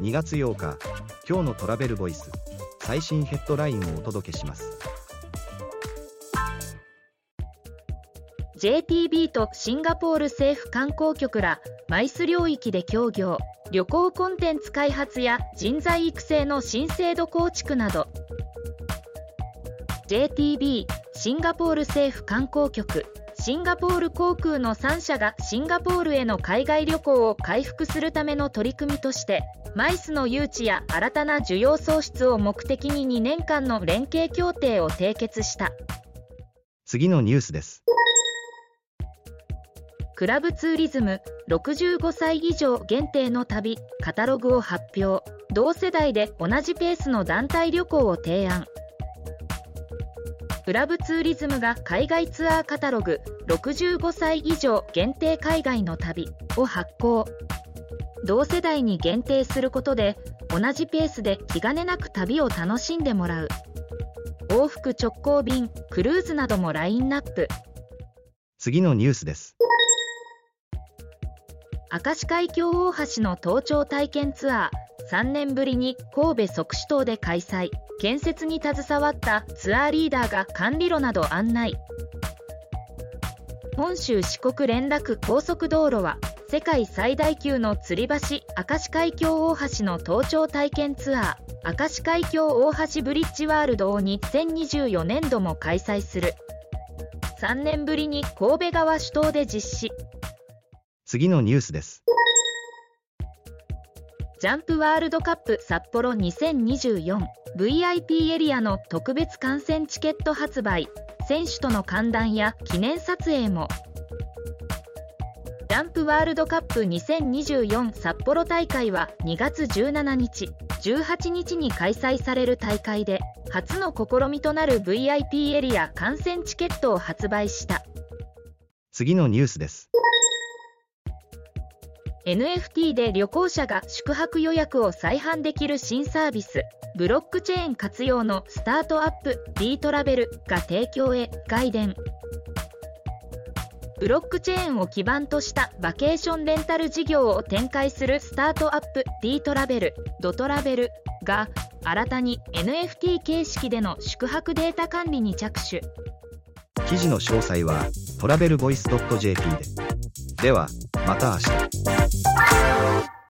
2月8日今日のトラベルボイス最新ヘッドラインをお届けします。JTB とシンガポール政府観光局らマイス領域で協業旅行コンテンツ開発や人材育成の新制度構築など。JTB シンガポール政府観光局。シンガポール航空の3社がシンガポールへの海外旅行を回復するための取り組みとしてマイスの誘致や新たな需要創出を目的に2年間の連携協定を締結した。次のニュースです。クラブツーリズム65歳以上限定の旅カタログを発表。同世代で同じペースの団体旅行を提案クラブツーリズムが海外ツアーカタログ65歳以上限定海外の旅を発行。同世代に限定することで同じペースで気兼ねなく旅を楽しんでもらう。往復直行便クルーズなどもラインナップ。次のニュースです。明石海峡大橋の登頂体験ツアー3年ぶりに神戸即死島で開催建設に携わったツアーリーダーが管理路など案内本州四国連絡高速道路は世界最大級の吊り橋明石海峡大橋の登頂体験ツアー明石海峡大橋ブリッジワールドを2024年度も開催する。3年ぶりに神戸川主島で実施。次のニュースです。ジャンプワールドカップ札幌 2024VIP エリアの特別観戦チケット発売。選手との歓談や記念撮影も。ジャンプワールドカップ2024札幌大会は2月17日18日に開催される大会で初の試みとなる VIP エリア観戦チケットを発売した。次のニュースです。NFT で旅行者が宿泊予約を再販できる新サービスブロックチェーン活用のスタートアップ D トラベルが提供へ外伝ブロックチェーンを基盤としたバケーションレンタル事業を展開するスタートアップ D トラベルドトラベルが新たに NFT 形式での宿泊データ管理に着手。記事の詳細はトラベルボイス .jp で。ではまた明日。